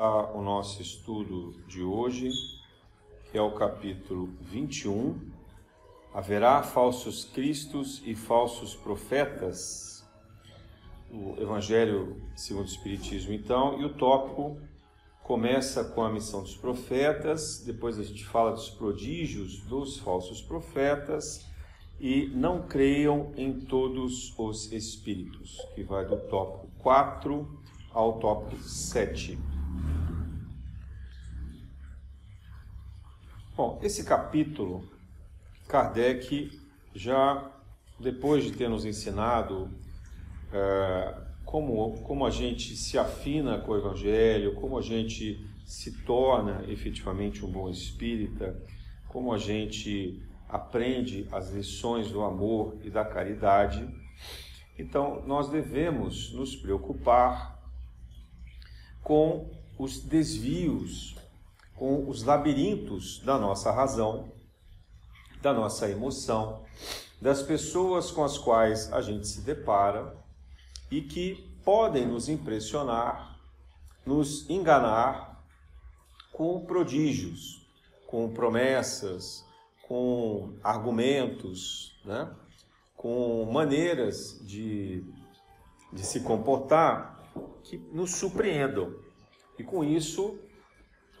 começar o nosso estudo de hoje, que é o capítulo 21. Haverá falsos cristos e falsos profetas. O Evangelho segundo o Espiritismo, então, e o tópico começa com a missão dos profetas, depois a gente fala dos prodígios dos falsos profetas e não creiam em todos os espíritos, que vai do tópico 4 ao tópico 7. Bom, esse capítulo, Kardec já, depois de ter nos ensinado é, como, como a gente se afina com o Evangelho, como a gente se torna efetivamente um bom espírita, como a gente aprende as lições do amor e da caridade. Então, nós devemos nos preocupar com os desvios, com os labirintos da nossa razão, da nossa emoção, das pessoas com as quais a gente se depara e que podem nos impressionar, nos enganar com prodígios, com promessas, com argumentos, né? com maneiras de, de se comportar que nos surpreendam. E com isso,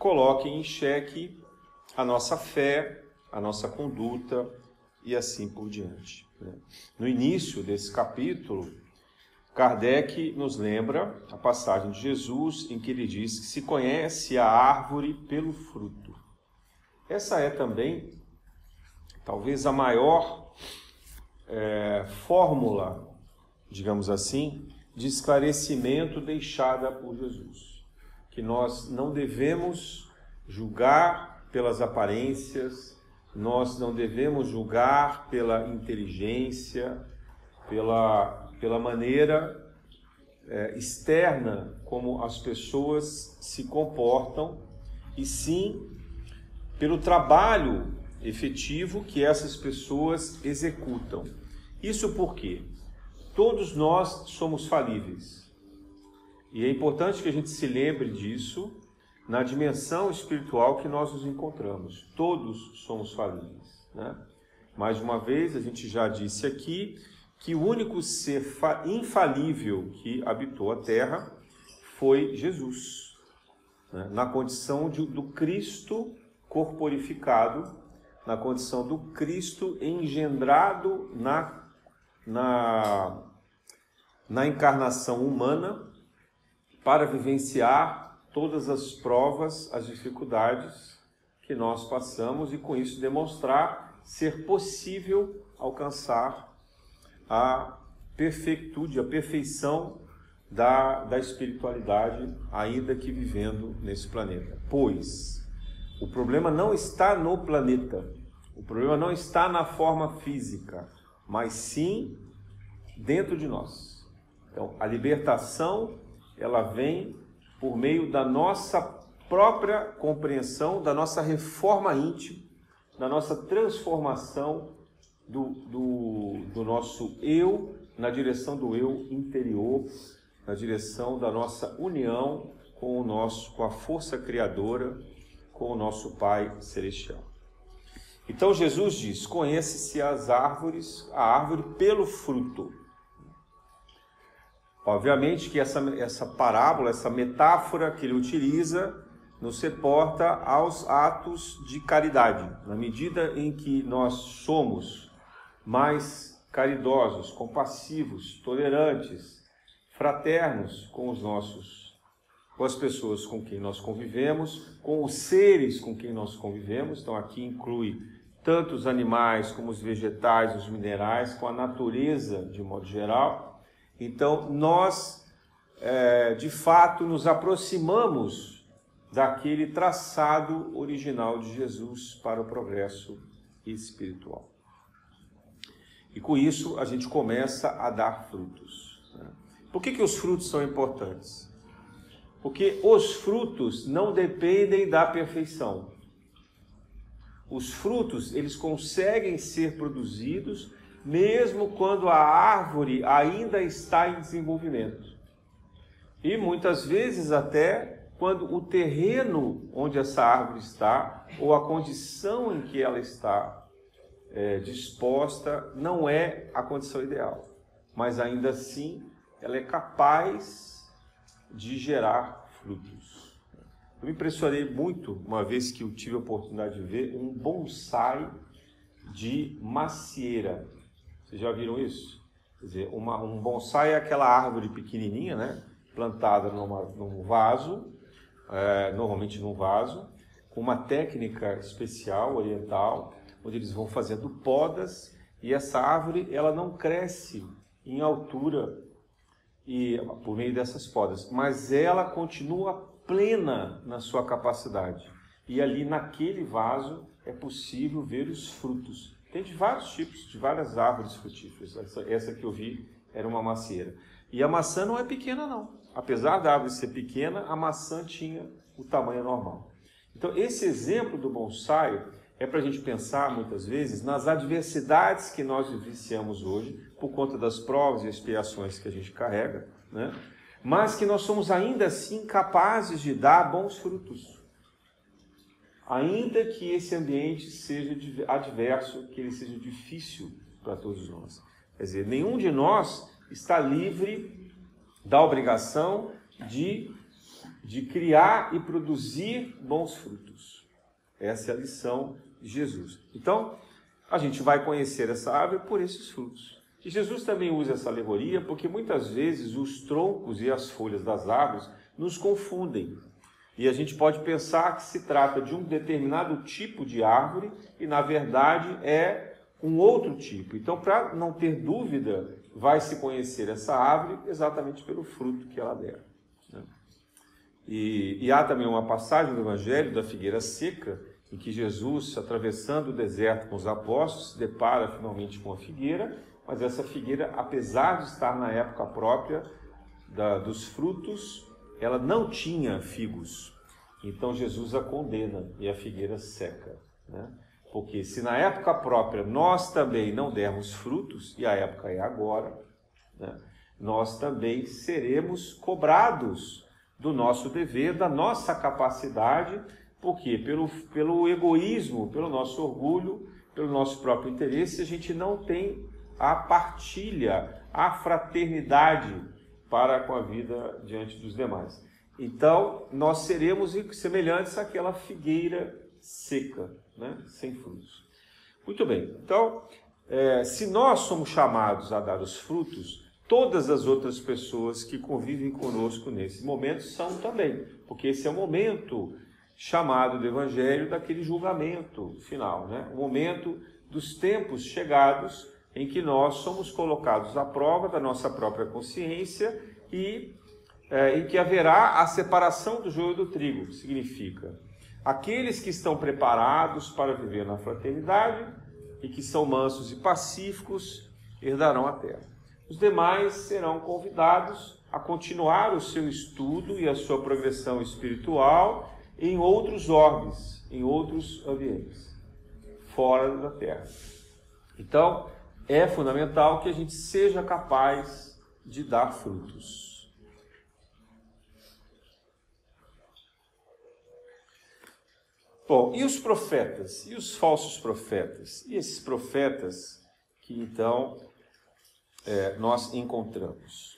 coloquem em xeque a nossa fé, a nossa conduta e assim por diante. Né? No início desse capítulo, Kardec nos lembra a passagem de Jesus em que ele diz que se conhece a árvore pelo fruto. Essa é também, talvez, a maior é, fórmula, digamos assim, de esclarecimento deixada por Jesus. Que nós não devemos julgar pelas aparências, nós não devemos julgar pela inteligência, pela pela maneira é, externa como as pessoas se comportam, e sim pelo trabalho efetivo que essas pessoas executam. Isso porque todos nós somos falíveis. E é importante que a gente se lembre disso na dimensão espiritual que nós nos encontramos. Todos somos falíveis. Né? Mais uma vez, a gente já disse aqui que o único ser infalível que habitou a terra foi Jesus, né? na condição de, do Cristo corporificado, na condição do Cristo engendrado na, na, na encarnação humana para vivenciar todas as provas, as dificuldades que nós passamos e com isso demonstrar ser possível alcançar a perfeitude, a perfeição da, da espiritualidade, ainda que vivendo nesse planeta. Pois o problema não está no planeta, o problema não está na forma física, mas sim dentro de nós. Então, a libertação ela vem por meio da nossa própria compreensão, da nossa reforma íntima, da nossa transformação do, do, do nosso eu na direção do eu interior, na direção da nossa união com o nosso, com a força criadora, com o nosso Pai celestial. Então Jesus diz: conhece-se as árvores, a árvore pelo fruto. Obviamente que essa, essa parábola, essa metáfora que ele utiliza, nos reporta aos atos de caridade. Na medida em que nós somos mais caridosos, compassivos, tolerantes, fraternos com os nossos, com as pessoas com quem nós convivemos, com os seres com quem nós convivemos. Então aqui inclui tanto os animais como os vegetais, os minerais, com a natureza de modo geral. Então nós, é, de fato, nos aproximamos daquele traçado original de Jesus para o progresso espiritual. E com isso a gente começa a dar frutos. Né? Por que, que os frutos são importantes? Porque os frutos não dependem da perfeição. Os frutos, eles conseguem ser produzidos mesmo quando a árvore ainda está em desenvolvimento. E muitas vezes até quando o terreno onde essa árvore está, ou a condição em que ela está é, disposta, não é a condição ideal. Mas ainda assim, ela é capaz de gerar frutos. Eu me impressionei muito uma vez que eu tive a oportunidade de ver um bonsai de macieira. Vocês já viram isso? Quer dizer, uma, um bonsai é aquela árvore pequenininha, né? Plantada numa, num vaso, é, normalmente num vaso, com uma técnica especial oriental, onde eles vão fazendo podas e essa árvore ela não cresce em altura e por meio dessas podas, mas ela continua plena na sua capacidade. E ali naquele vaso é possível ver os frutos. Tem de vários tipos, de várias árvores frutíferas. Essa, essa que eu vi era uma macieira. E a maçã não é pequena, não. Apesar da árvore ser pequena, a maçã tinha o tamanho normal. Então, esse exemplo do bonsai é para a gente pensar, muitas vezes, nas adversidades que nós vivenciamos hoje, por conta das provas e expiações que a gente carrega, né? mas que nós somos ainda assim capazes de dar bons frutos ainda que esse ambiente seja adverso, que ele seja difícil para todos nós. Quer dizer, nenhum de nós está livre da obrigação de, de criar e produzir bons frutos. Essa é a lição de Jesus. Então, a gente vai conhecer essa árvore por esses frutos. E Jesus também usa essa alegoria porque muitas vezes os troncos e as folhas das árvores nos confundem. E a gente pode pensar que se trata de um determinado tipo de árvore e, na verdade, é um outro tipo. Então, para não ter dúvida, vai se conhecer essa árvore exatamente pelo fruto que ela der. Né? E, e há também uma passagem do Evangelho da figueira seca, em que Jesus, atravessando o deserto com os apóstolos, se depara finalmente com a figueira, mas essa figueira, apesar de estar na época própria da, dos frutos, ela não tinha figos. Então Jesus a condena e a figueira seca. Né? Porque se na época própria nós também não dermos frutos, e a época é agora, né? nós também seremos cobrados do nosso dever, da nossa capacidade, porque pelo, pelo egoísmo, pelo nosso orgulho, pelo nosso próprio interesse, a gente não tem a partilha, a fraternidade para com a vida diante dos demais. Então, nós seremos semelhantes àquela figueira seca, né? sem frutos. Muito bem, então, é, se nós somos chamados a dar os frutos, todas as outras pessoas que convivem conosco nesse momento são também, porque esse é o momento chamado do Evangelho daquele julgamento final, né? o momento dos tempos chegados em que nós somos colocados à prova da nossa própria consciência e é, em que haverá a separação do joio do trigo, que significa aqueles que estão preparados para viver na fraternidade e que são mansos e pacíficos herdarão a terra. Os demais serão convidados a continuar o seu estudo e a sua progressão espiritual em outros orbes, em outros ambientes, fora da terra. Então, é fundamental que a gente seja capaz de dar frutos. Bom, e os profetas? E os falsos profetas? E esses profetas que então é, nós encontramos?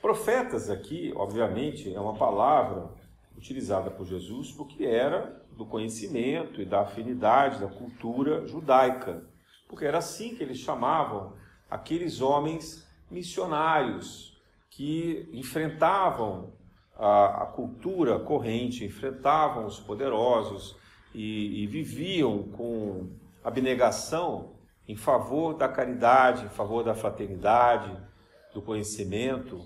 Profetas aqui, obviamente, é uma palavra utilizada por Jesus porque era do conhecimento e da afinidade da cultura judaica porque era assim que eles chamavam aqueles homens missionários que enfrentavam a, a cultura corrente, enfrentavam os poderosos e, e viviam com abnegação em favor da caridade, em favor da fraternidade, do conhecimento,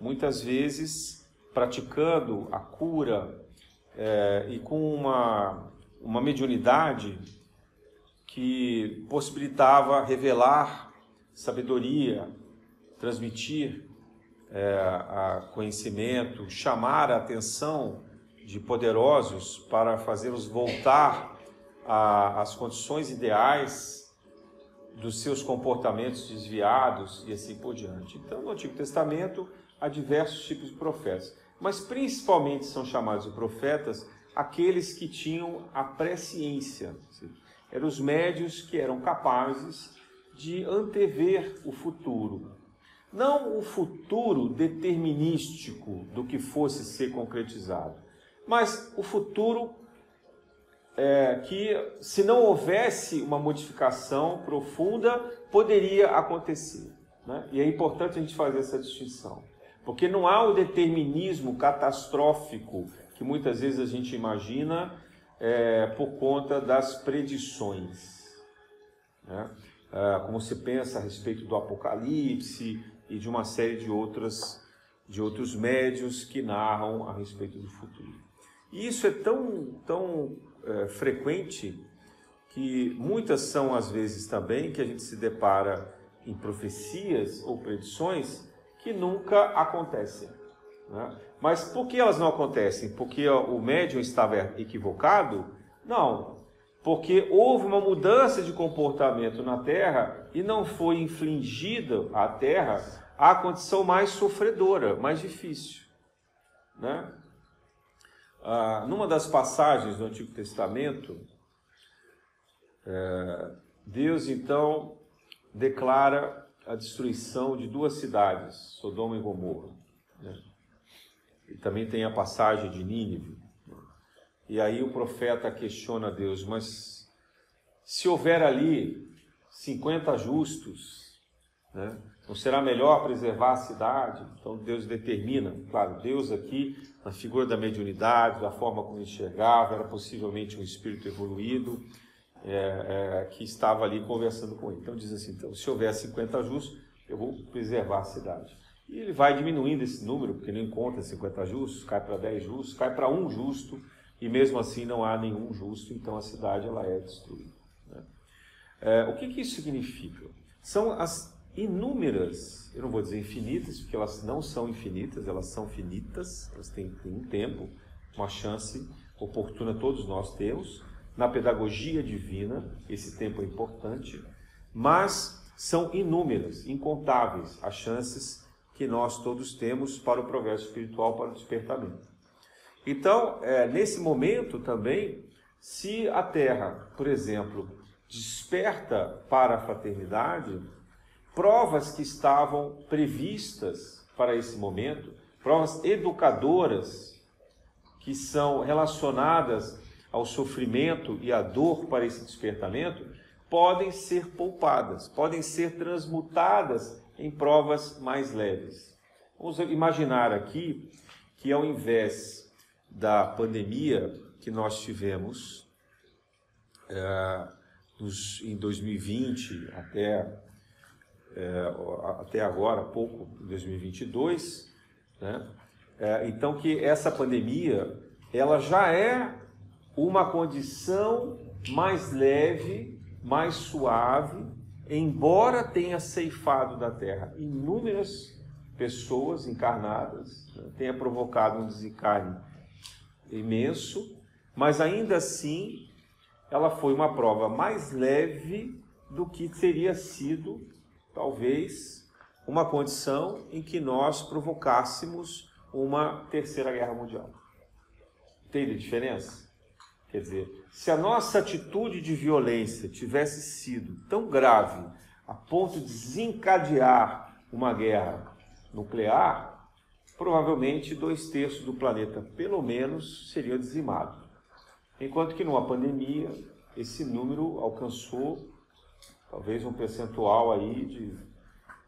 muitas vezes praticando a cura é, e com uma, uma mediunidade que possibilitava revelar sabedoria, transmitir é, conhecimento, chamar a atenção de poderosos para fazê-los voltar às condições ideais dos seus comportamentos desviados e assim por diante. Então, no Antigo Testamento há diversos tipos de profetas. mas principalmente são chamados de profetas aqueles que tinham a presciência. Eram os médios que eram capazes de antever o futuro. Não o futuro determinístico do que fosse ser concretizado, mas o futuro é, que, se não houvesse uma modificação profunda, poderia acontecer. Né? E é importante a gente fazer essa distinção. Porque não há o determinismo catastrófico que muitas vezes a gente imagina é, por conta das predições. Né? É, como se pensa a respeito do Apocalipse e de uma série de, outras, de outros médios que narram a respeito do futuro. E isso é tão, tão é, frequente que muitas são as vezes também que a gente se depara em profecias ou predições que nunca acontecem. Né? Mas por que elas não acontecem? Porque o médium estava equivocado? Não. Porque houve uma mudança de comportamento na Terra e não foi infligida à Terra a condição mais sofredora, mais difícil. Né? Ah, numa das passagens do Antigo Testamento, é, Deus então declara a destruição de duas cidades, Sodoma e Gomorra. Né? E também tem a passagem de Nínive. E aí o profeta questiona Deus, mas se houver ali 50 justos, né, não será melhor preservar a cidade? Então Deus determina, claro, Deus aqui, na figura da mediunidade, da forma como enxergava, era possivelmente um espírito evoluído, é, é, que estava ali conversando com ele. Então diz assim: então, se houver 50 justos, eu vou preservar a cidade. E ele vai diminuindo esse número, porque não encontra 50 justos, cai para 10 justos, cai para um justo, e mesmo assim não há nenhum justo, então a cidade ela é destruída. Né? É, o que, que isso significa? São as inúmeras, eu não vou dizer infinitas, porque elas não são infinitas, elas são finitas, elas têm, têm um tempo, uma chance oportuna todos nós temos, na pedagogia divina, esse tempo é importante, mas são inúmeras, incontáveis as chances que nós todos temos para o progresso espiritual, para o despertamento. Então, é, nesse momento também, se a Terra, por exemplo, desperta para a fraternidade, provas que estavam previstas para esse momento, provas educadoras que são relacionadas ao sofrimento e à dor para esse despertamento, podem ser poupadas, podem ser transmutadas em provas mais leves. Vamos imaginar aqui que ao invés da pandemia que nós tivemos é, nos, em 2020 até, é, até agora, pouco, em 2022, né? É, então que essa pandemia ela já é uma condição mais leve, mais suave, embora tenha ceifado da terra inúmeras pessoas encarnadas, né, tenha provocado um desencarne imenso, mas ainda assim ela foi uma prova mais leve do que teria sido, talvez, uma condição em que nós provocássemos uma terceira guerra mundial. Entende a diferença? Quer dizer, se a nossa atitude de violência tivesse sido tão grave a ponto de desencadear uma guerra nuclear, provavelmente dois terços do planeta, pelo menos, seriam dizimados. Enquanto que numa pandemia, esse número alcançou talvez um percentual aí de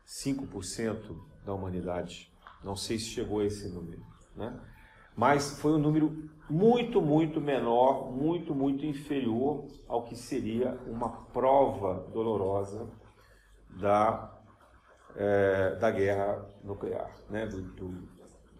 5% da humanidade. Não sei se chegou a esse número. Né? Mas foi um número muito, muito menor, muito, muito inferior ao que seria uma prova dolorosa da, é, da guerra nuclear, né? do, do,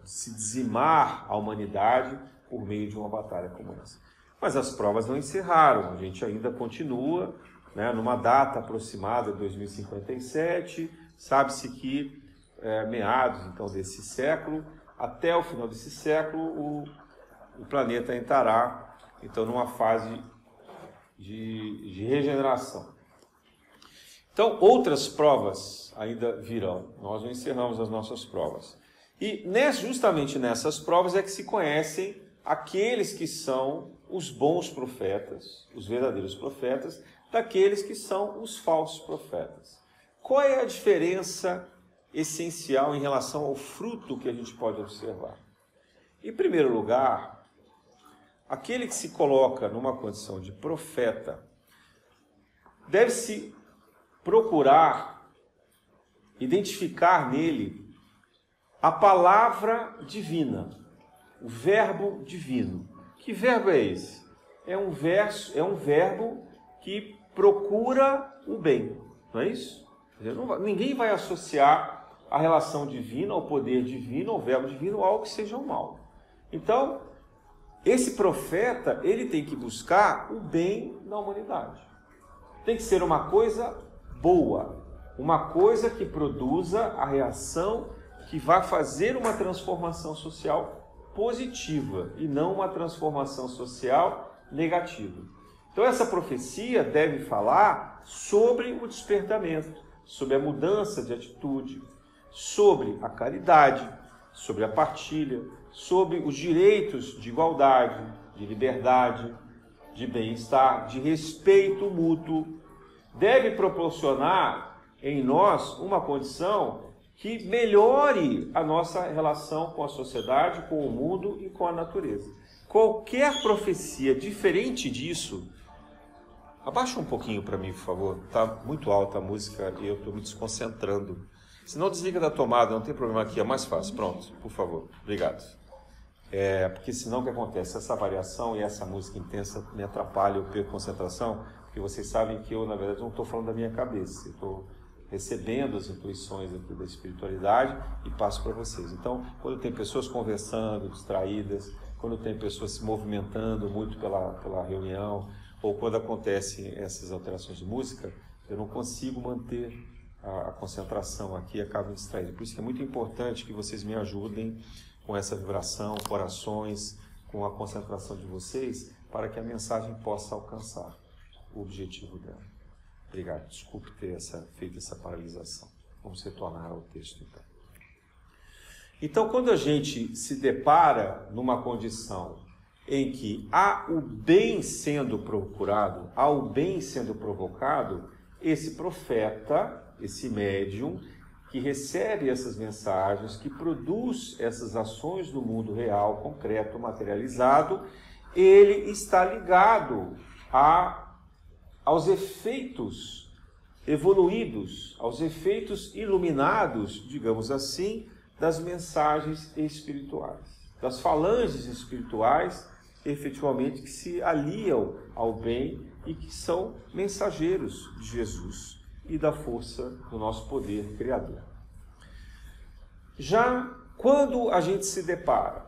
se dizimar a humanidade por meio de uma batalha como essa. Mas as provas não encerraram, a gente ainda continua, né, numa data aproximada de 2057, sabe-se que é, meados então desse século até o final desse século, o, o planeta entrará, então, numa fase de, de regeneração. Então, outras provas ainda virão. Nós não encerramos as nossas provas. E justamente nessas provas é que se conhecem aqueles que são os bons profetas, os verdadeiros profetas, daqueles que são os falsos profetas. Qual é a diferença essencial em relação ao fruto que a gente pode observar? Em primeiro lugar, aquele que se coloca numa condição de profeta deve-se procurar identificar nele a palavra divina, o verbo divino. Que verbo é esse? É um verso, é um verbo que procura o bem, não é isso? Ninguém vai associar a relação divina, ao poder divino, ao verbo divino, algo que seja o mal. Então, esse profeta, ele tem que buscar o bem na humanidade. Tem que ser uma coisa boa, uma coisa que produza a reação que vai fazer uma transformação social positiva e não uma transformação social negativa. Então, essa profecia deve falar sobre o despertamento, sobre a mudança de atitude, sobre a caridade, sobre a partilha, sobre os direitos de igualdade, de liberdade, de bem-estar, de respeito mútuo. Deve proporcionar em nós uma condição que melhore a nossa relação com a sociedade, com o mundo e com a natureza. Qualquer profecia diferente disso, abaixa um pouquinho para mim, por favor. Tá muito alta a música e eu estou me desconcentrando. Se não desliga da tomada, não tem problema aqui, é mais fácil. Pronto, por favor. Obrigado. É, porque senão o que acontece? Essa variação e essa música intensa me atrapalha, eu perco concentração, porque vocês sabem que eu, na verdade, não estou falando da minha cabeça. Eu estou recebendo as intuições aqui da espiritualidade e passo para vocês. Então, quando tem pessoas conversando, distraídas, quando tem pessoas se movimentando muito pela, pela reunião, ou quando acontecem essas alterações de música, eu não consigo manter a, a concentração aqui acabo me distraindo. Por isso que é muito importante que vocês me ajudem com essa vibração, com orações, com a concentração de vocês, para que a mensagem possa alcançar o objetivo dela. Obrigado. Desculpe ter essa, feito essa paralisação. Vamos retornar ao texto então. Então, quando a gente se depara numa condição em que há o bem sendo procurado, há o bem sendo provocado, esse profeta, esse médium, que recebe essas mensagens, que produz essas ações no mundo real, concreto, materializado, ele está ligado a aos efeitos evoluídos, aos efeitos iluminados, digamos assim, das mensagens espirituais, das falanges espirituais, efetivamente que se aliam ao bem e que são mensageiros de Jesus e da força do nosso poder criador. Já quando a gente se depara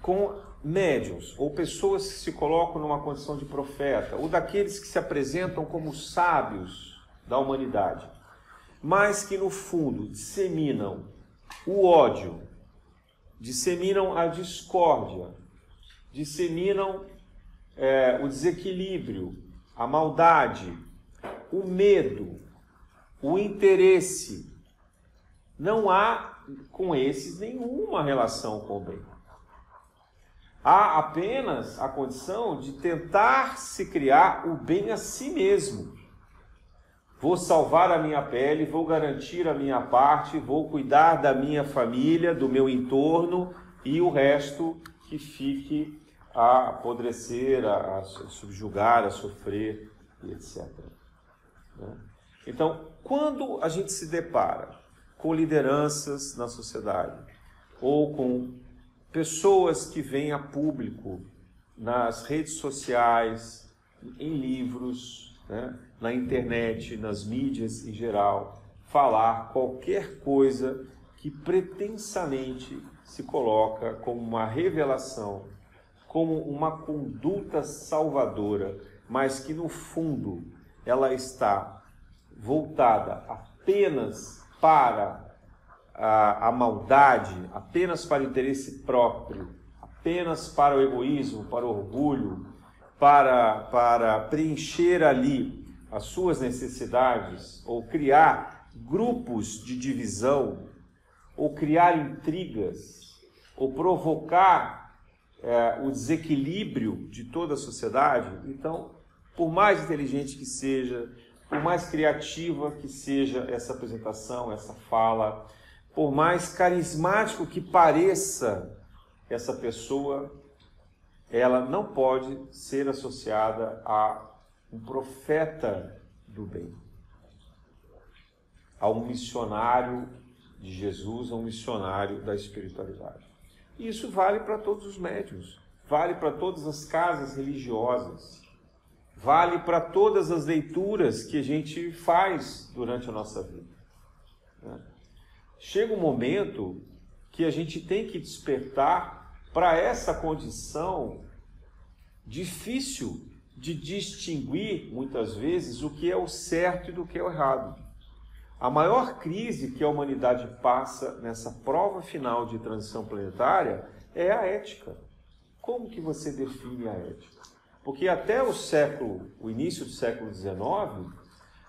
com médiums ou pessoas que se colocam numa condição de profeta, ou daqueles que se apresentam como sábios da humanidade, mas que no fundo disseminam o ódio, disseminam a discórdia, disseminam é, o desequilíbrio, a maldade, o medo, o interesse. Não há com esses nenhuma relação com o bem. Há apenas a condição de tentar se criar o bem a si mesmo. Vou salvar a minha pele, vou garantir a minha parte, vou cuidar da minha família, do meu entorno e o resto que fique a apodrecer, a, subjugar, a sofrer e etc. Né? Então, quando a gente se depara com lideranças na sociedade ou com pessoas que vêm a público nas redes sociais, em livros, né, na internet, nas mídias em geral, falar qualquer coisa que pretensamente se coloca como uma revelação, como uma conduta salvadora, mas que no fundo ela está voltada apenas para a, a maldade apenas para o interesse próprio, apenas para o egoísmo, para o orgulho, para, para preencher ali as suas necessidades ou criar grupos de divisão ou criar intrigas, ou provocar é, o desequilíbrio de toda a sociedade, então, por mais inteligente que seja, por mais criativa que seja essa apresentação, essa fala, por mais carismático que pareça essa pessoa, ela não pode ser associada a um profeta do bem, a um missionário de Jesus, a um missionário da espiritualidade. E isso vale para todos os médios, vale para todas as casas religiosas, vale para todas as leituras que a gente faz durante a nossa vida. Né? Chega um momento que a gente tem que despertar para essa condição difícil de distinguir, muitas vezes, o que é o certo e do que é o errado. A maior crise que a humanidade passa nessa prova final de transição planetária é a ética. Como que você define a ética? Porque até o século, o início do século XIX,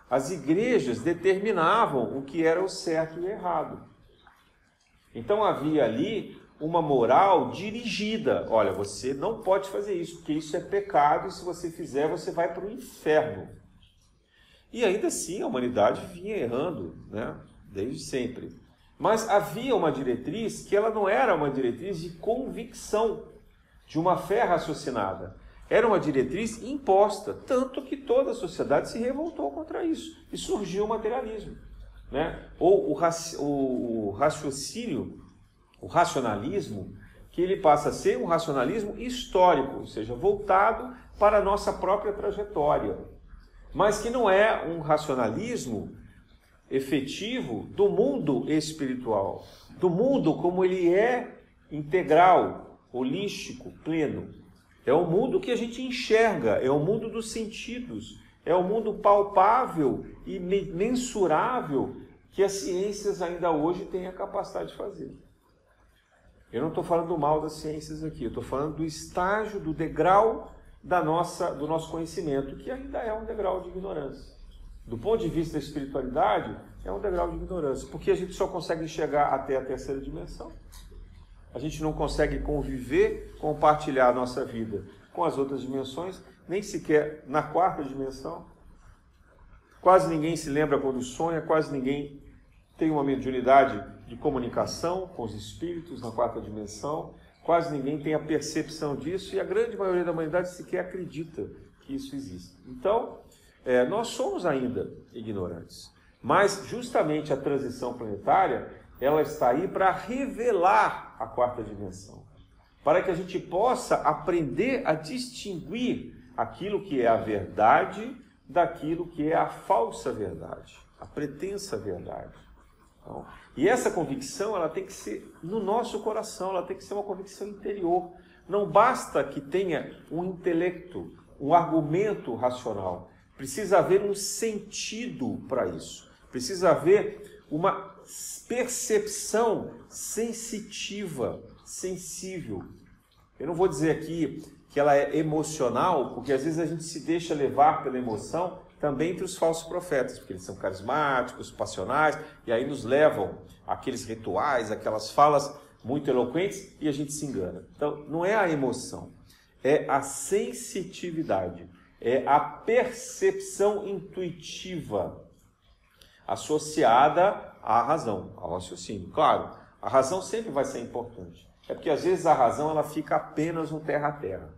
as igrejas determinavam o que era o certo e o errado. Então havia ali uma moral dirigida. Olha, você não pode fazer isso, porque isso é pecado e se você fizer, você vai para o inferno. E ainda assim a humanidade vinha errando, né? desde sempre. Mas havia uma diretriz que ela não era uma diretriz de convicção, de uma fé raciocinada. Era uma diretriz imposta, tanto que toda a sociedade se revoltou contra isso. E surgiu o materialismo. Né? Ou o, raci o raciocínio o racionalismo, que ele passa a ser um racionalismo histórico, ou seja, voltado para a nossa própria trajetória, mas que não é um racionalismo efetivo do mundo espiritual, do mundo como ele é integral, holístico, pleno. É o mundo que a gente enxerga, é o mundo dos sentidos, é o mundo palpável e mensurável que as ciências ainda hoje têm a capacidade de fazer. Eu não estou falando do mal das ciências aqui, eu estou falando do estágio, do degrau da nossa, do nosso conhecimento, que ainda é um degrau de ignorância. Do ponto de vista da espiritualidade, é um degrau de ignorância, porque a gente só consegue enxergar até a terceira dimensão. A gente não consegue conviver, compartilhar a nossa vida com as outras dimensões, nem sequer na quarta dimensão. Quase ninguém se lembra quando sonha, quase ninguém tem uma mediunidade de comunicação com os espíritos na quarta dimensão. Quase ninguém tem a percepção disso e a grande maioria da humanidade sequer acredita que isso existe. Então, é, nós somos ainda ignorantes. Mas justamente a transição planetária, ela está aí para revelar a quarta dimensão. Para que a gente possa aprender a distinguir aquilo que é a verdade daquilo que é a falsa verdade, a pretensa verdade. Então, e essa convicção ela tem que ser no nosso coração, ela tem que ser uma convicção interior. Não basta que tenha um intelecto, um argumento racional. Precisa haver um sentido para isso. Precisa haver uma percepção sensitiva, sensível. Eu não vou dizer aqui que ela é emocional, porque às vezes a gente se deixa levar pela emoção também entre os falsos profetas, porque eles são carismáticos, passionais, e aí nos levam aqueles rituais, aquelas falas muito eloquentes e a gente se engana. Então, não é a emoção, é a sensitividade, é a percepção intuitiva associada à razão, ao raciocínio. Claro, a razão sempre vai ser importante. É porque às vezes a razão ela fica apenas no terra a terra.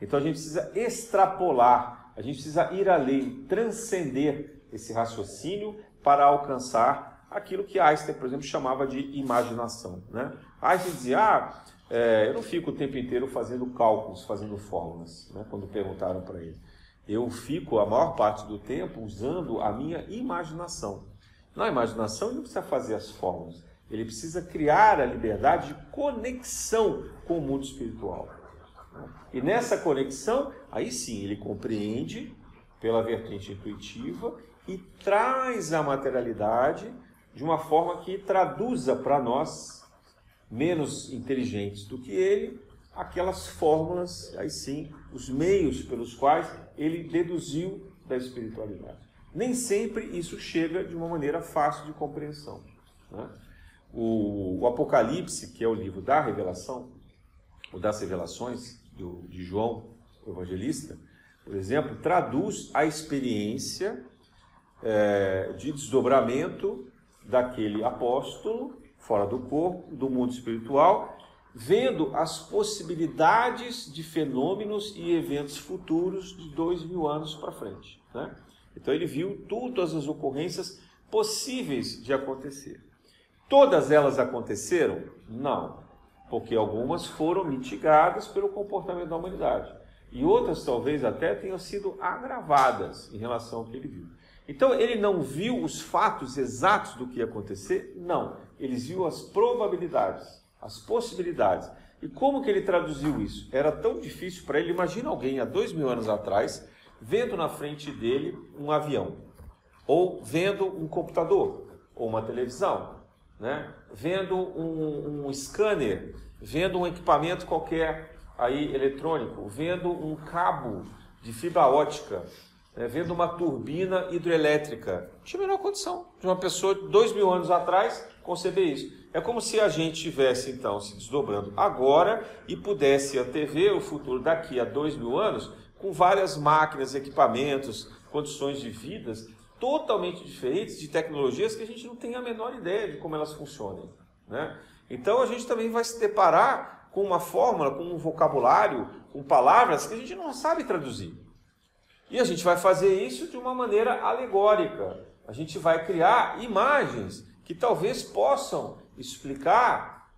Então a gente precisa extrapolar a gente precisa ir além, transcender esse raciocínio para alcançar aquilo que Einstein, por exemplo, chamava de imaginação. Né? Einstein dizia, ah, é, eu não fico o tempo inteiro fazendo cálculos, fazendo fórmulas, né? quando perguntaram para ele. Eu fico a maior parte do tempo usando a minha imaginação. Na imaginação ele não precisa fazer as fórmulas, ele precisa criar a liberdade de conexão com o mundo espiritual. E nessa conexão, aí sim, ele compreende pela vertente intuitiva e traz a materialidade de uma forma que traduza para nós, menos inteligentes do que ele, aquelas fórmulas, aí sim, os meios pelos quais ele deduziu da espiritualidade. Nem sempre isso chega de uma maneira fácil de compreensão. Né? O, o Apocalipse, que é o livro da revelação, ou das revelações do, de João, o evangelista, por exemplo, traduz a experiência é, de desdobramento daquele apóstolo fora do corpo, do mundo espiritual, vendo as possibilidades de fenômenos e eventos futuros de dois mil anos para frente. Né? Então ele viu todas as ocorrências possíveis de acontecer. Todas elas aconteceram? Não, porque algumas foram mitigadas pelo comportamento da humanidade e outras talvez até tenham sido agravadas em relação ao que ele viu. Então ele não viu os fatos exatos do que ia acontecer? Não. Ele viu as probabilidades, as possibilidades. E como que ele traduziu isso? Era tão difícil para ele. Imagina alguém há dois mil anos atrás vendo na frente dele um avião, ou vendo um computador, ou uma televisão, né? vendo um, um scanner, vendo um equipamento qualquer aí eletrônico, vendo um cabo de fibra ótica, né, vendo uma turbina hidrelétrica. Não tinha a menor condição de uma pessoa dois mil anos atrás conceber isso. É como se a gente tivesse então se desdobrando agora e pudesse antever o futuro daqui a dois mil anos com várias máquinas, equipamentos, condições de vidas totalmente diferentes, de tecnologias que a gente não tem a menor ideia de como elas funcionam. Né? Então a gente também vai se deparar com uma fórmula, com um vocabulário, com palavras que a gente não sabe traduzir. E a gente vai fazer isso de uma maneira alegórica. A gente vai criar imagens que talvez possam explicar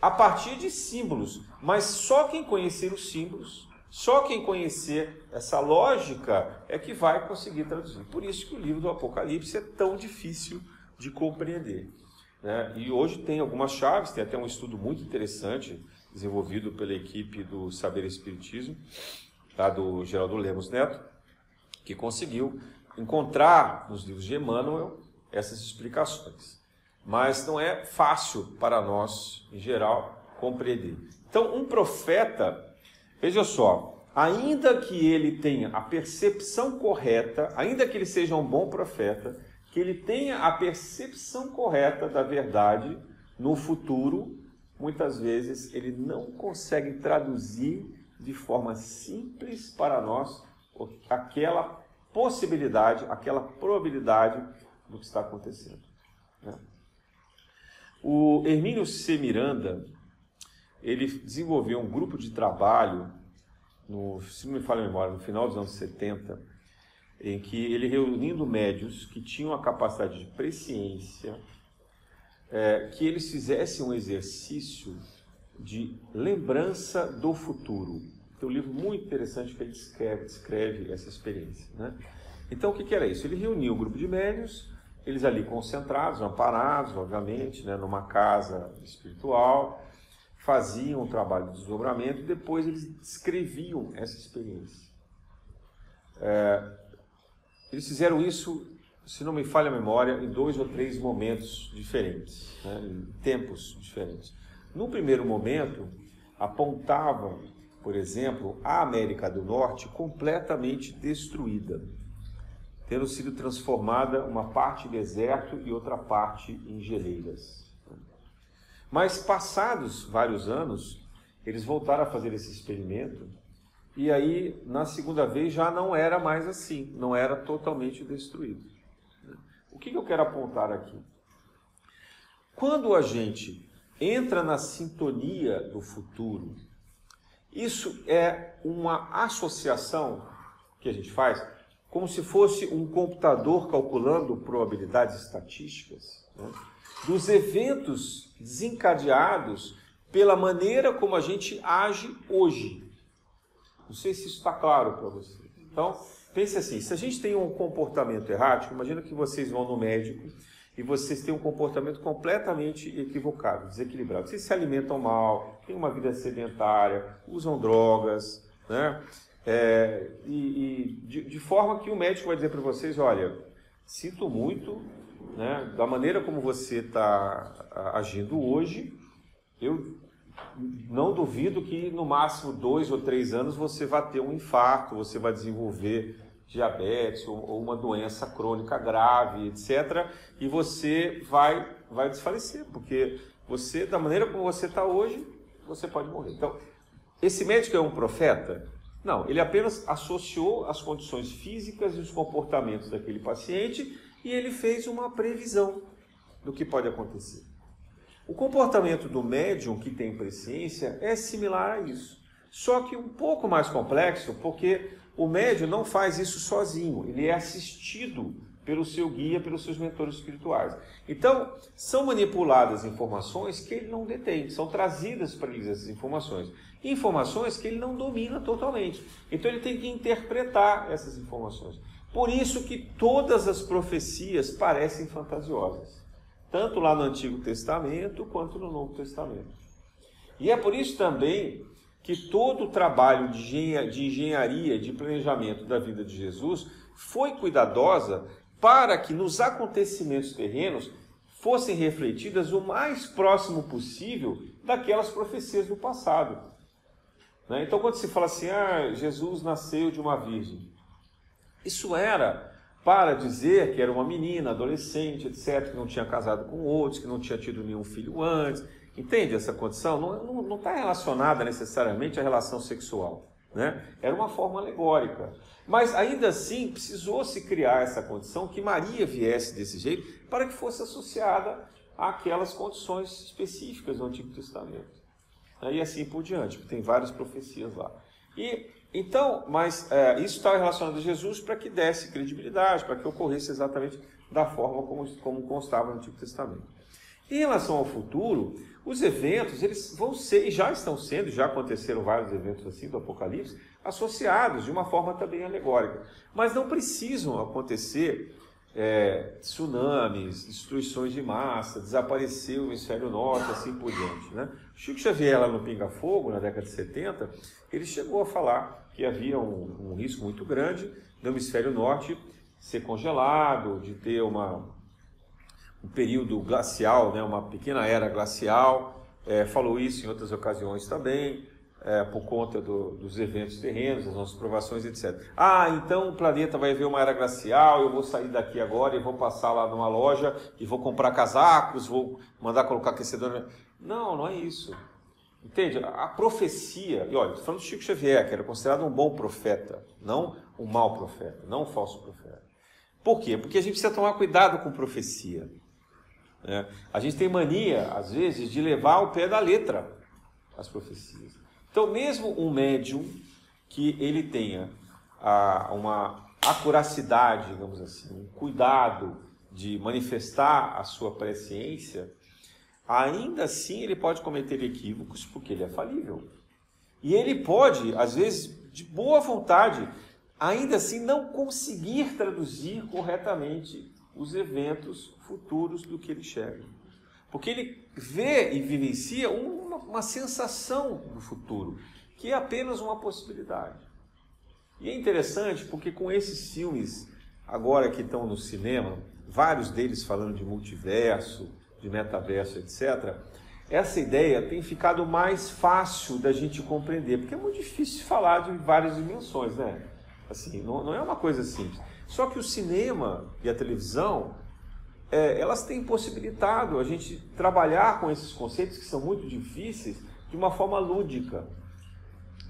a partir de símbolos, mas só quem conhecer os símbolos, só quem conhecer essa lógica é que vai conseguir traduzir. Por isso que o livro do Apocalipse é tão difícil de compreender. Né? E hoje tem algumas chaves, tem até um estudo muito interessante desenvolvido pela equipe do Saber Espiritismo, lá do Geraldo Lemos Neto, que conseguiu encontrar nos livros de Emmanuel essas explicações. Mas não é fácil para nós, em geral, compreender. Então, um profeta, veja só, ainda que ele tenha a percepção correta, ainda que ele seja um bom profeta, que ele tenha a percepção correta da verdade no futuro, muitas vezes ele não consegue traduzir de forma simples para nós aquela possibilidade, aquela probabilidade do que está acontecendo. Né? O Hermínio C. Miranda, ele desenvolveu um grupo de trabalho, no, se não me falha a memória, no final dos anos 70, em que ele reunindo médios que tinham a capacidade de presciência, é, que eles fizessem um exercício de lembrança do futuro. Tem um livro muito interessante que ele descreve, descreve essa experiência. Né? Então, o que, que era isso? Ele reuniu um grupo de médios, eles ali concentrados, amparados, obviamente, né, numa casa espiritual, faziam o trabalho de desdobramento e depois eles descreviam essa experiência. É, eles fizeram isso, se não me falha a memória, em dois ou três momentos diferentes, né, em tempos diferentes. No primeiro momento, apontavam por exemplo, a América do Norte completamente destruída, tendo sido transformada uma parte em deserto e outra parte em geleiras. Mas passados vários anos, eles voltaram a fazer esse experimento e aí na segunda vez já não era mais assim, não era totalmente destruído. O que eu quero apontar aqui? Quando a gente entra na sintonia do futuro, isso é uma associação que a gente faz como se fosse um computador calculando probabilidades estatísticas né, dos eventos desencadeados pela maneira como a gente age hoje. Não sei se isso está claro para você. Então, pense assim: se a gente tem um comportamento errático, imagina que vocês vão no médico e vocês têm um comportamento completamente equivocado, desequilibrado. Vocês se alimentam mal, têm uma vida sedentária, usam drogas, né? É, e, e de, de, forma que o médico vai dizer para vocês, olha, sinto muito, né? Da maneira como você está agindo hoje, eu não duvido que no máximo dois ou três anos você vai ter um infarto, você vai desenvolver diabetes ou, ou uma doença crônica grave, etc. E você vai, vai desfalecer, porque você, da maneira como você está hoje, você pode morrer. Então, esse médico é um profeta? Não, ele apenas associou as condições físicas e os comportamentos daquele paciente e ele fez uma previsão do que pode acontecer. O comportamento do médium que tem presciência é similar a isso, só que um pouco mais complexo, porque o médium não faz isso sozinho, ele é assistido pelo seu guia, pelos seus mentores espirituais. Então, são manipuladas informações que ele não detém, são trazidas para ele essas informações. Informações que ele não domina totalmente. Então, ele tem que interpretar essas informações. Por isso que todas as profecias parecem fantasiosas, tanto lá no Antigo Testamento quanto no Novo Testamento. E é por isso também que todo o trabalho de engenharia, de planejamento da vida de Jesus foi cuidadosa para que nos acontecimentos terrenos fossem refletidas o mais próximo possível daquelas profecias do passado. Né? Então, quando se fala assim, ah, Jesus nasceu de uma virgem, isso era para dizer que era uma menina, adolescente, etc., que não tinha casado com outros, que não tinha tido nenhum filho antes. Entende essa condição? Não está relacionada necessariamente à relação sexual. Né? Era uma forma alegórica. Mas ainda assim precisou se criar essa condição que Maria viesse desse jeito para que fosse associada àquelas condições específicas do Antigo Testamento. E assim por diante, tem várias profecias lá. E então, mas é, isso estava relacionado a Jesus para que desse credibilidade, para que ocorresse exatamente da forma como, como constava no Antigo Testamento. Em relação ao futuro, os eventos, eles vão ser, e já estão sendo, já aconteceram vários eventos assim do Apocalipse, associados de uma forma também alegórica. Mas não precisam acontecer é, tsunamis, destruições de massa, desaparecer o hemisfério norte, assim por diante. Né? Chico Xavier, lá no Pinga Fogo, na década de 70, ele chegou a falar que havia um, um risco muito grande do hemisfério norte ser congelado, de ter uma, um período glacial, né, uma pequena era glacial, é, falou isso em outras ocasiões também, é, por conta do, dos eventos terrenos, das nossas provações, etc. Ah, então o planeta vai ver uma era glacial, eu vou sair daqui agora e vou passar lá numa loja e vou comprar casacos, vou mandar colocar aquecedor. Não, não é isso. Entende? A profecia, e olha, falando do Chico Xavier, que era considerado um bom profeta, não um mau profeta, não um falso profeta. Por quê? Porque a gente precisa tomar cuidado com profecia. É. A gente tem mania, às vezes, de levar ao pé da letra as profecias. Então, mesmo um médium que ele tenha a, uma acuracidade, digamos assim, um cuidado de manifestar a sua presciência, ainda assim ele pode cometer equívocos porque ele é falível. E ele pode, às vezes, de boa vontade, ainda assim não conseguir traduzir corretamente os eventos futuros do que ele chega. Porque ele vê e vivencia uma, uma sensação do futuro, que é apenas uma possibilidade. E é interessante porque com esses filmes agora que estão no cinema, vários deles falando de multiverso, de metaverso, etc., essa ideia tem ficado mais fácil da gente compreender, porque é muito difícil falar de várias dimensões, né? Assim, não, não é uma coisa simples. Só que o cinema e a televisão é, elas têm possibilitado a gente trabalhar com esses conceitos que são muito difíceis de uma forma lúdica.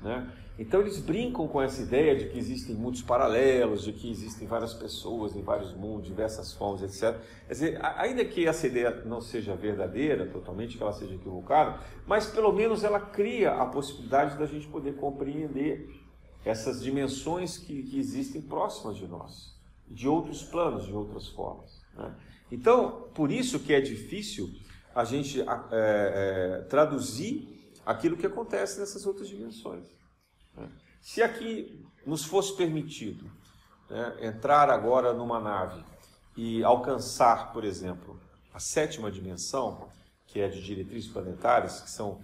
Né? Então eles brincam com essa ideia de que existem muitos paralelos, de que existem várias pessoas em vários mundos, diversas formas, etc. Quer dizer, ainda que essa ideia não seja verdadeira totalmente, que ela seja equivocada, mas pelo menos ela cria a possibilidade da gente poder compreender essas dimensões que, que existem próximas de nós, de outros planos, de outras formas. Né? Então, por isso que é difícil a gente é, é, traduzir aquilo que acontece nessas outras dimensões. Né? Se aqui nos fosse permitido né, entrar agora numa nave e alcançar, por exemplo, a sétima dimensão, que é de diretrizes planetárias, que são,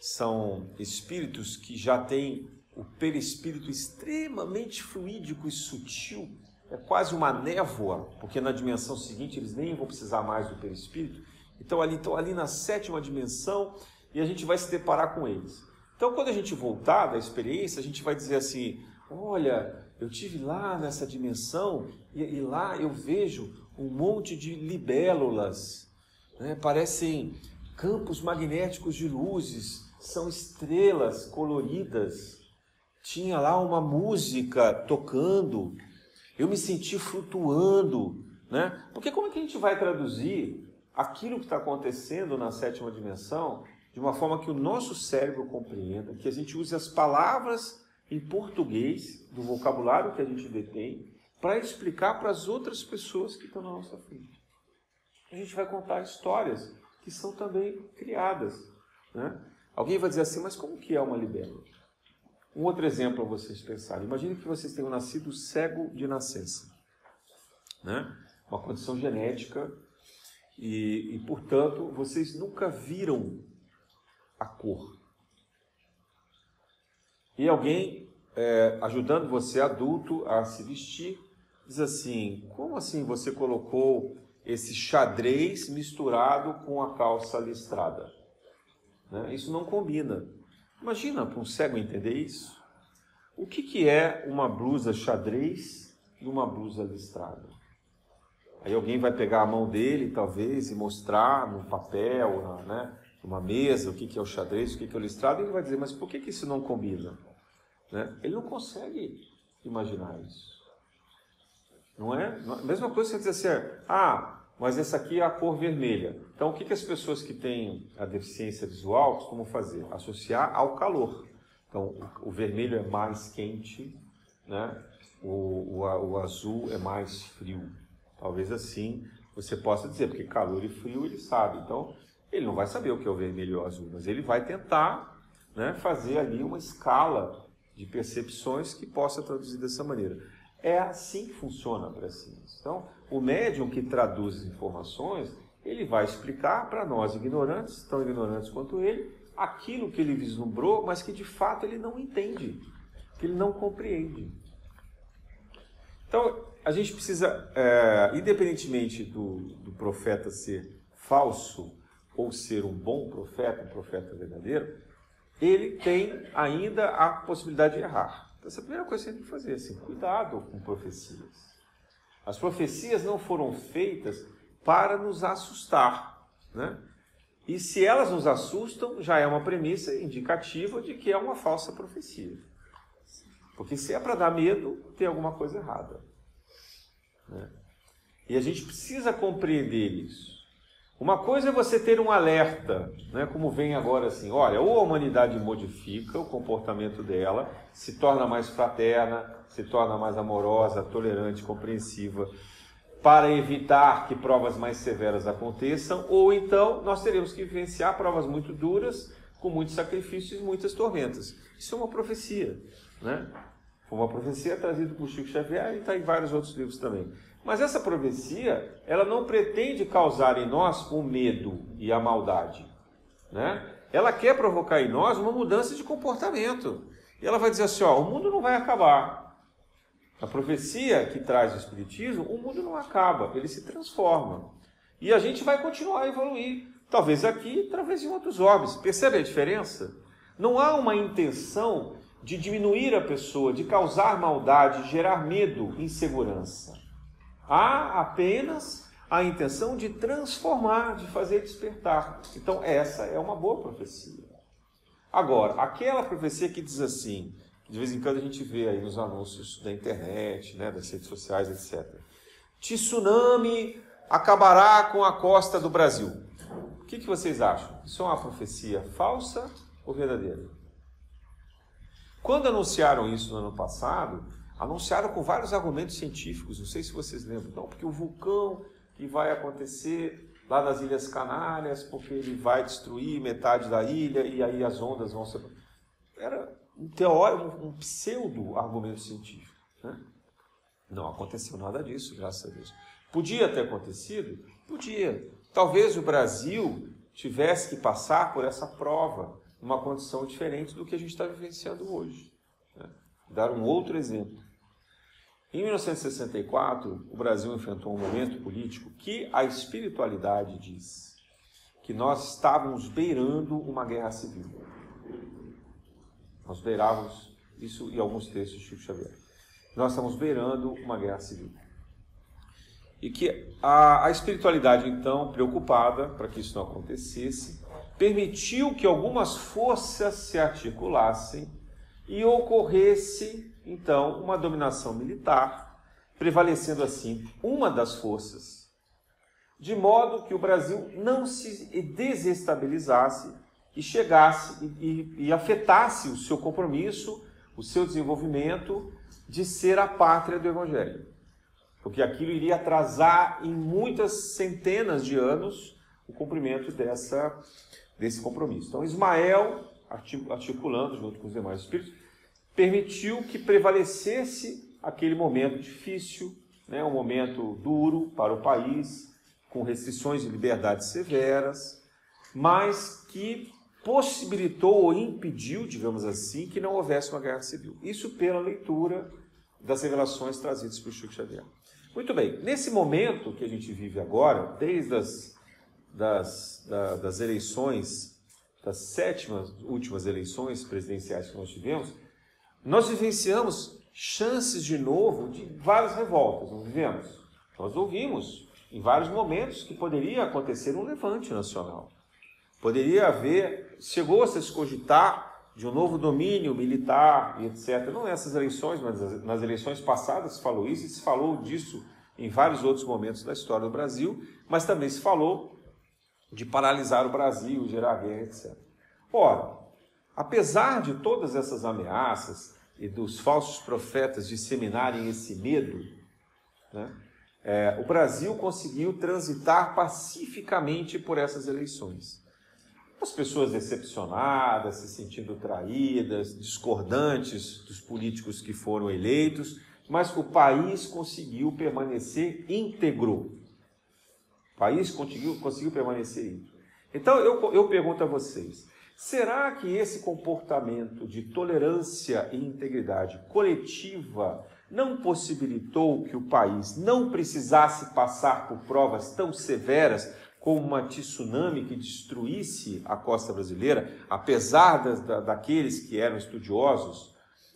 são espíritos que já têm o perispírito extremamente fluídico e sutil, é quase uma névoa, porque na dimensão seguinte eles nem vão precisar mais do perispírito. Então ali estão ali na sétima dimensão e a gente vai se deparar com eles. Então quando a gente voltar da experiência, a gente vai dizer assim: olha, eu tive lá nessa dimensão e, e lá eu vejo um monte de libélulas, né? parecem campos magnéticos de luzes, são estrelas coloridas. Tinha lá uma música tocando, eu me senti flutuando, né? Porque como é que a gente vai traduzir aquilo que está acontecendo na sétima dimensão de uma forma que o nosso cérebro compreenda, que a gente use as palavras em português, do vocabulário que a gente detém, para explicar para as outras pessoas que estão na nossa frente. A gente vai contar histórias que são também criadas. Né? Alguém vai dizer assim, mas como que é uma libélula? Um outro exemplo para vocês pensarem. Imagine que vocês tenham nascido cego de nascença. Né? Uma condição genética e, e, portanto, vocês nunca viram a cor. E alguém, é, ajudando você, adulto, a se vestir, diz assim: como assim você colocou esse xadrez misturado com a calça listrada? Né? Isso não combina. Imagina para um cego entender isso. O que, que é uma blusa xadrez e uma blusa listrada? Aí alguém vai pegar a mão dele, talvez, e mostrar no papel, né, numa mesa, o que, que é o xadrez, o que, que é o listrado, e ele vai dizer, mas por que, que isso não combina? Né? Ele não consegue imaginar isso. Não é? A mesma coisa você dizer assim, ah, mas essa aqui é a cor vermelha. Então, o que, que as pessoas que têm a deficiência visual costumam fazer? Associar ao calor. Então, o, vermelho é mais quente, né? o, o, o azul é mais frio. Talvez assim você possa dizer, porque calor e frio ele sabe. Então, ele não vai saber o que é o vermelho e o azul, mas ele vai tentar né, fazer ali uma escala de percepções que possa traduzir dessa maneira. É assim que funciona para ciência. Então, o médium que traduz as informações, ele vai explicar para nós ignorantes, tão ignorantes quanto ele, aquilo que ele vislumbrou, mas que de fato ele não entende, que ele não compreende. Então, a gente precisa, é, independentemente do, do profeta ser falso ou ser um bom profeta, um profeta verdadeiro, ele tem ainda a possibilidade de errar. Então, essa é a primeira coisa que você tem que fazer, assim, cuidado com profecias. As profecias não foram feitas para nos assustar, né? E se elas nos assustam, já é uma premissa indicativa de que é uma falsa profecia. Porque se é para dar medo, tem alguma coisa errada. Né? E a gente precisa compreender isso. Uma coisa é você ter um alerta, né, como vem agora assim, olha, ou a humanidade modifica o comportamento dela, se torna mais fraterna, se torna mais amorosa, tolerante, compreensiva, para evitar que provas mais severas aconteçam, ou então nós teremos que vivenciar provas muito duras, com muitos sacrifícios e muitas tormentas. Isso é uma profecia, né? Foi uma profecia trazida por Chico Xavier e está em vários outros livros também. Mas essa profecia, ela não pretende causar em nós o medo e a maldade. Né? Ela quer provocar em nós uma mudança de comportamento. E ela vai dizer assim: ó, o mundo não vai acabar. A profecia que traz o Espiritismo, o mundo não acaba, ele se transforma. E a gente vai continuar a evoluir. Talvez aqui, talvez em outros orbes. Percebe a diferença? Não há uma intenção de diminuir a pessoa, de causar maldade, gerar medo, insegurança. Há apenas a intenção de transformar, de fazer despertar. Então, essa é uma boa profecia. Agora, aquela profecia que diz assim, que de vez em quando a gente vê aí nos anúncios da internet, né, das redes sociais, etc. Tsunami acabará com a costa do Brasil. O que, que vocês acham? Isso é uma profecia falsa ou verdadeira? Quando anunciaram isso no ano passado, anunciaram com vários argumentos científicos, não sei se vocês lembram, não, porque o vulcão que vai acontecer lá nas Ilhas Canárias, porque ele vai destruir metade da ilha e aí as ondas vão ser. Era um teórico, um pseudo argumento científico. Né? Não aconteceu nada disso, graças a Deus. Podia ter acontecido? Podia. Talvez o Brasil tivesse que passar por essa prova uma condição diferente do que a gente está vivenciando hoje. Né? Dar um outro exemplo. Em 1964, o Brasil enfrentou um momento político que a espiritualidade diz que nós estávamos beirando uma guerra civil. Nós beirávamos isso em alguns textos de Chico Xavier. nós estamos beirando uma guerra civil. E que a, a espiritualidade, então, preocupada para que isso não acontecesse, permitiu que algumas forças se articulassem e ocorresse, então, uma dominação militar, prevalecendo assim uma das forças, de modo que o Brasil não se desestabilizasse e chegasse e, e, e afetasse o seu compromisso, o seu desenvolvimento de ser a pátria do Evangelho. Porque aquilo iria atrasar em muitas centenas de anos o cumprimento dessa, desse compromisso. Então, Ismael, articulando junto com os demais espíritos, permitiu que prevalecesse aquele momento difícil, né, um momento duro para o país, com restrições de liberdades severas, mas que possibilitou ou impediu, digamos assim, que não houvesse uma guerra civil. Isso pela leitura das revelações trazidas por Chico Xavier. Muito bem, nesse momento que a gente vive agora, desde as das, da, das eleições, das sétimas últimas eleições presidenciais que nós tivemos, nós vivenciamos chances de novo de várias revoltas, não vivemos? Nós ouvimos em vários momentos que poderia acontecer um levante nacional. Poderia haver, chegou a se cogitar de um novo domínio militar e etc. Não nessas eleições, mas nas eleições passadas se falou isso e se falou disso em vários outros momentos da história do Brasil, mas também se falou de paralisar o Brasil, gerar guerra, etc. Ora, apesar de todas essas ameaças e dos falsos profetas disseminarem esse medo, né, é, o Brasil conseguiu transitar pacificamente por essas eleições as pessoas decepcionadas, se sentindo traídas, discordantes dos políticos que foram eleitos, mas o país conseguiu permanecer íntegro. O país conseguiu, conseguiu permanecer íntegro. Então eu, eu pergunto a vocês: será que esse comportamento de tolerância e integridade coletiva não possibilitou que o país não precisasse passar por provas tão severas como uma tsunami que destruísse a costa brasileira, apesar da, daqueles que eram estudiosos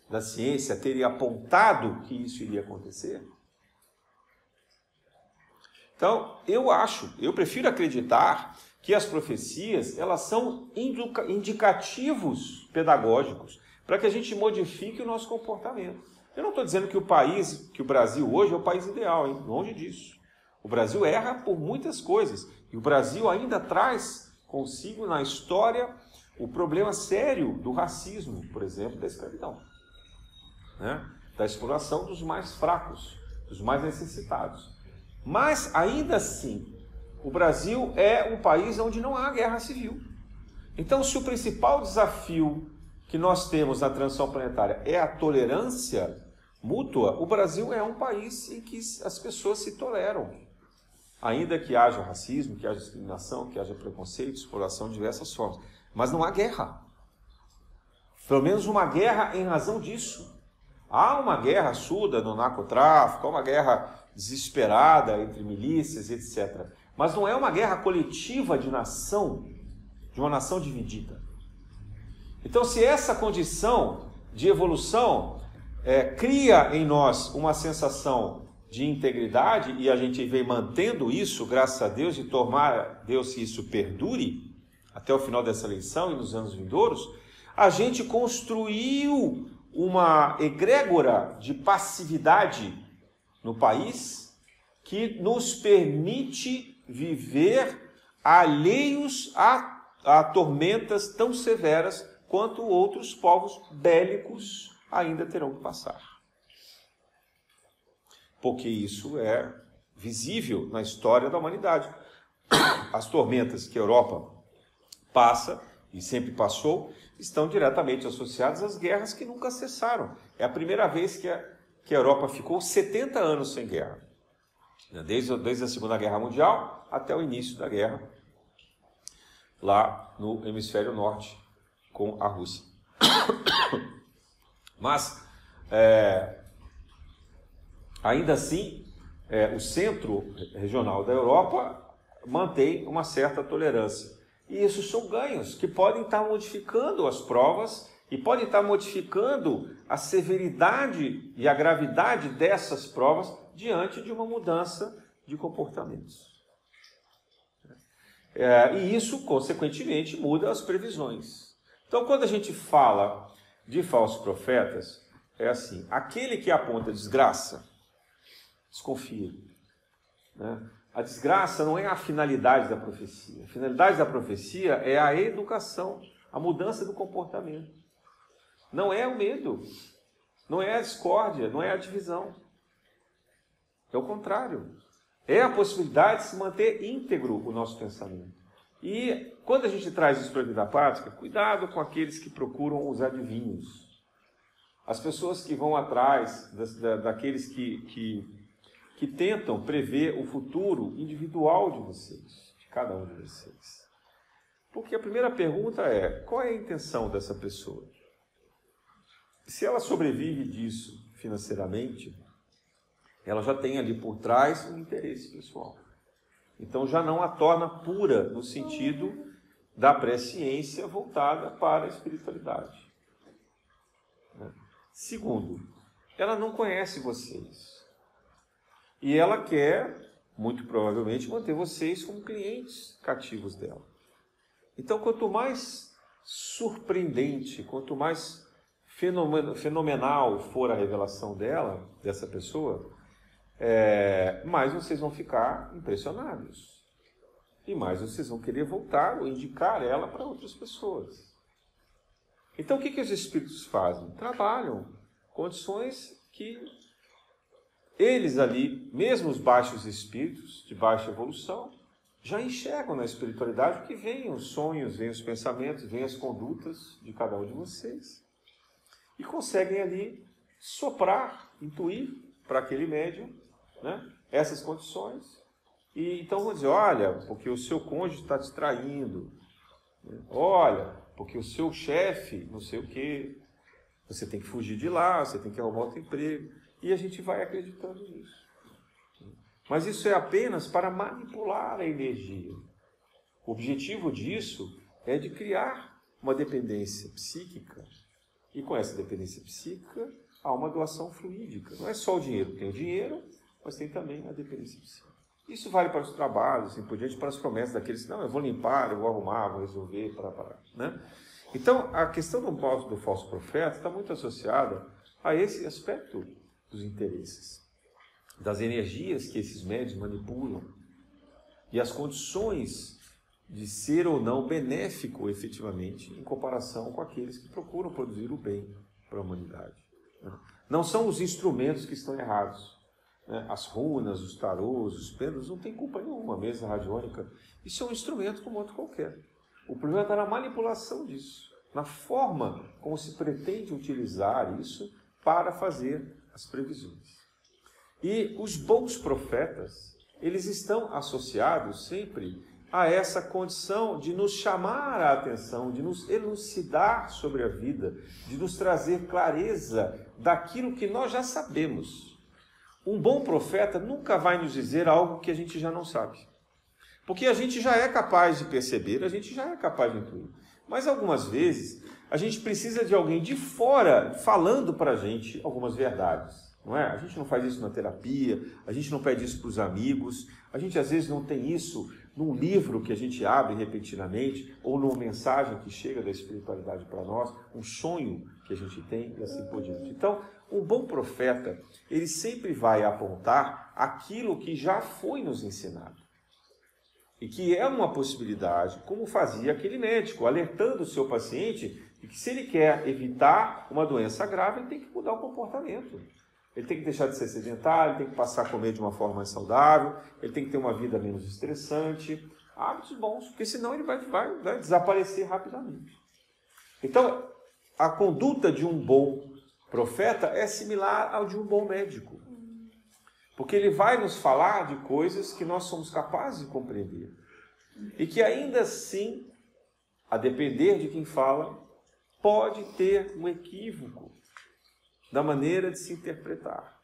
da ciência terem apontado que isso iria acontecer? Então, eu acho, eu prefiro acreditar que as profecias, elas são indicativos pedagógicos para que a gente modifique o nosso comportamento. Eu não estou dizendo que o país, que o Brasil hoje é o país ideal, hein? longe disso. O Brasil erra por muitas coisas. E o Brasil ainda traz consigo na história o problema sério do racismo, por exemplo, da escravidão, né? da exploração dos mais fracos, dos mais necessitados. Mas ainda assim, o Brasil é um país onde não há guerra civil. Então, se o principal desafio que nós temos na transição planetária é a tolerância mútua, o Brasil é um país em que as pessoas se toleram ainda que haja racismo, que haja discriminação, que haja preconceito, exploração de diversas formas. Mas não há guerra. Pelo menos uma guerra em razão disso. Há uma guerra surda no narcotráfico, há uma guerra desesperada entre milícias, etc. Mas não é uma guerra coletiva de nação, de uma nação dividida. Então, se essa condição de evolução é, cria em nós uma sensação de integridade e a gente vem mantendo isso, graças a Deus, e tomar Deus que isso perdure até o final dessa eleição e nos anos vindouros, a gente construiu uma egrégora de passividade no país que nos permite viver alheios a, a tormentas tão severas quanto outros povos bélicos ainda terão que passar porque isso é visível na história da humanidade. As tormentas que a Europa passa e sempre passou estão diretamente associadas às guerras que nunca cessaram. É a primeira vez que a, que a Europa ficou 70 anos sem guerra. Desde, desde a Segunda Guerra Mundial até o início da guerra, lá no hemisfério norte, com a Rússia. Mas é, Ainda assim, é, o centro regional da Europa mantém uma certa tolerância. E isso são ganhos que podem estar modificando as provas E pode estar modificando a severidade e a gravidade dessas provas diante de uma mudança de comportamentos. É, e isso, consequentemente, muda as previsões. Então, quando a gente fala de falsos profetas, é assim: aquele que aponta desgraça, desconfia. Né? A desgraça não é a finalidade da profecia. A finalidade da profecia é a educação, a mudança do comportamento. Não é o medo, não é a discórdia, não é a divisão. É o contrário. É a possibilidade de se manter íntegro o nosso pensamento. E quando a gente traz isso para a vida prática, cuidado com aqueles que procuram os adivinhos. As pessoas que vão atrás da, daqueles que, que, que tentam prever o futuro individual de vocês, de cada um de vocês. Porque a primeira pergunta é: qual é a intenção dessa pessoa? Se ela sobrevive disso financeiramente, ela já tem ali por trás um interesse pessoal. Então já não a torna pura no sentido da presciência voltada para a espiritualidade. Né? Segundo, ela não conhece vocês. E ela quer, muito provavelmente, manter vocês como clientes cativos dela. Então, quanto mais surpreendente, quanto mais fenomenal for a revelação dela, dessa pessoa, é, mais vocês vão ficar impressionados. E mais vocês vão querer voltar ou indicar ela para outras pessoas. Então, o que, que os espíritos fazem? Trabalham condições que eles ali, mesmo os baixos espíritos de baixa evolução, já enxergam na espiritualidade que vêm os sonhos, vêm os pensamentos, vêm as condutas de cada um de vocês. E conseguem ali soprar, intuir para aquele médium né, essas condições. E então vão dizer: olha, porque o seu cônjuge está te traindo. Olha, porque o seu chefe, não sei o quê. Você tem que fugir de lá, você tem que arrumar outro emprego. E a gente vai acreditando nisso. Mas isso é apenas para manipular a energia. O objetivo disso é de criar uma dependência psíquica. E com essa dependência psíquica, há uma doação fluídica. Não é só o dinheiro. Tem o dinheiro, mas tem também a dependência psíquica. Isso vale para os trabalhos, assim por diante, para as promessas daqueles que, não, eu vou limpar, eu vou arrumar, vou resolver, para, para, né? Então, a questão do, do falso profeta está muito associada a esse aspecto dos interesses, das energias que esses médios manipulam e as condições de ser ou não benéfico efetivamente em comparação com aqueles que procuram produzir o bem para a humanidade. Né? Não são os instrumentos que estão errados, né? as runas, os tarôs, os pêndulos, não tem culpa nenhuma. A mesa radiônica, isso é um instrumento como outro qualquer. O problema está na manipulação disso, na forma como se pretende utilizar isso para fazer as previsões. E os bons profetas, eles estão associados sempre a essa condição de nos chamar a atenção, de nos elucidar sobre a vida, de nos trazer clareza daquilo que nós já sabemos. Um bom profeta nunca vai nos dizer algo que a gente já não sabe. Porque a gente já é capaz de perceber, a gente já é capaz de intuir. Mas algumas vezes a gente precisa de alguém de fora falando para a gente algumas verdades. Não é? A gente não faz isso na terapia, a gente não pede isso para os amigos, a gente às vezes não tem isso num livro que a gente abre repentinamente, ou numa mensagem que chega da espiritualidade para nós, um sonho que a gente tem e assim por diante. Então, um bom profeta, ele sempre vai apontar aquilo que já foi nos ensinado. E que é uma possibilidade, como fazia aquele médico, alertando o seu paciente de que se ele quer evitar uma doença grave, ele tem que mudar o comportamento. Ele tem que deixar de ser sedentário, ele tem que passar a comer de uma forma mais saudável, ele tem que ter uma vida menos estressante, hábitos bons, porque senão ele vai, vai, vai desaparecer rapidamente. Então, a conduta de um bom profeta é similar ao de um bom médico. Porque ele vai nos falar de coisas que nós somos capazes de compreender. E que ainda assim, a depender de quem fala, pode ter um equívoco da maneira de se interpretar.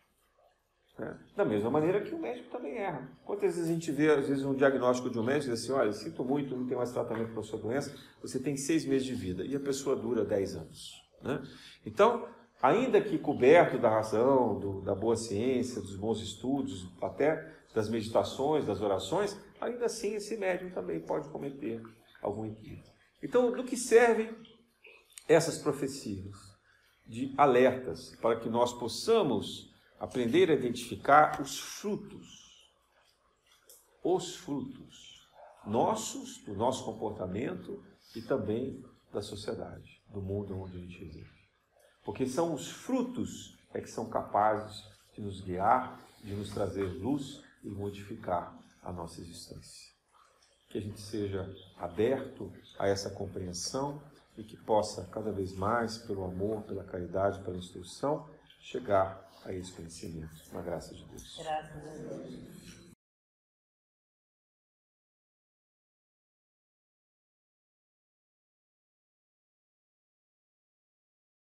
É. Da mesma maneira que o médico também erra. Quantas vezes a gente vê, às vezes, um diagnóstico de um médico e diz assim, olha, sinto muito, não tem mais tratamento para a sua doença, você tem seis meses de vida, e a pessoa dura dez anos. Né? Então, ainda que coberto da razão, do, da boa ciência, dos bons estudos, até das meditações, das orações, ainda assim esse médium também pode cometer algum equívoco. Então, do que servem essas profecias? De alertas, para que nós possamos aprender a identificar os frutos. Os frutos nossos, do nosso comportamento e também da sociedade, do mundo onde a gente vive. Porque são os frutos é que são capazes de nos guiar, de nos trazer luz e modificar a nossa existência. Que a gente seja aberto a essa compreensão e que possa cada vez mais, pelo amor, pela caridade, pela instrução, chegar a esse conhecimento. Na graça de Deus. Graças a Deus.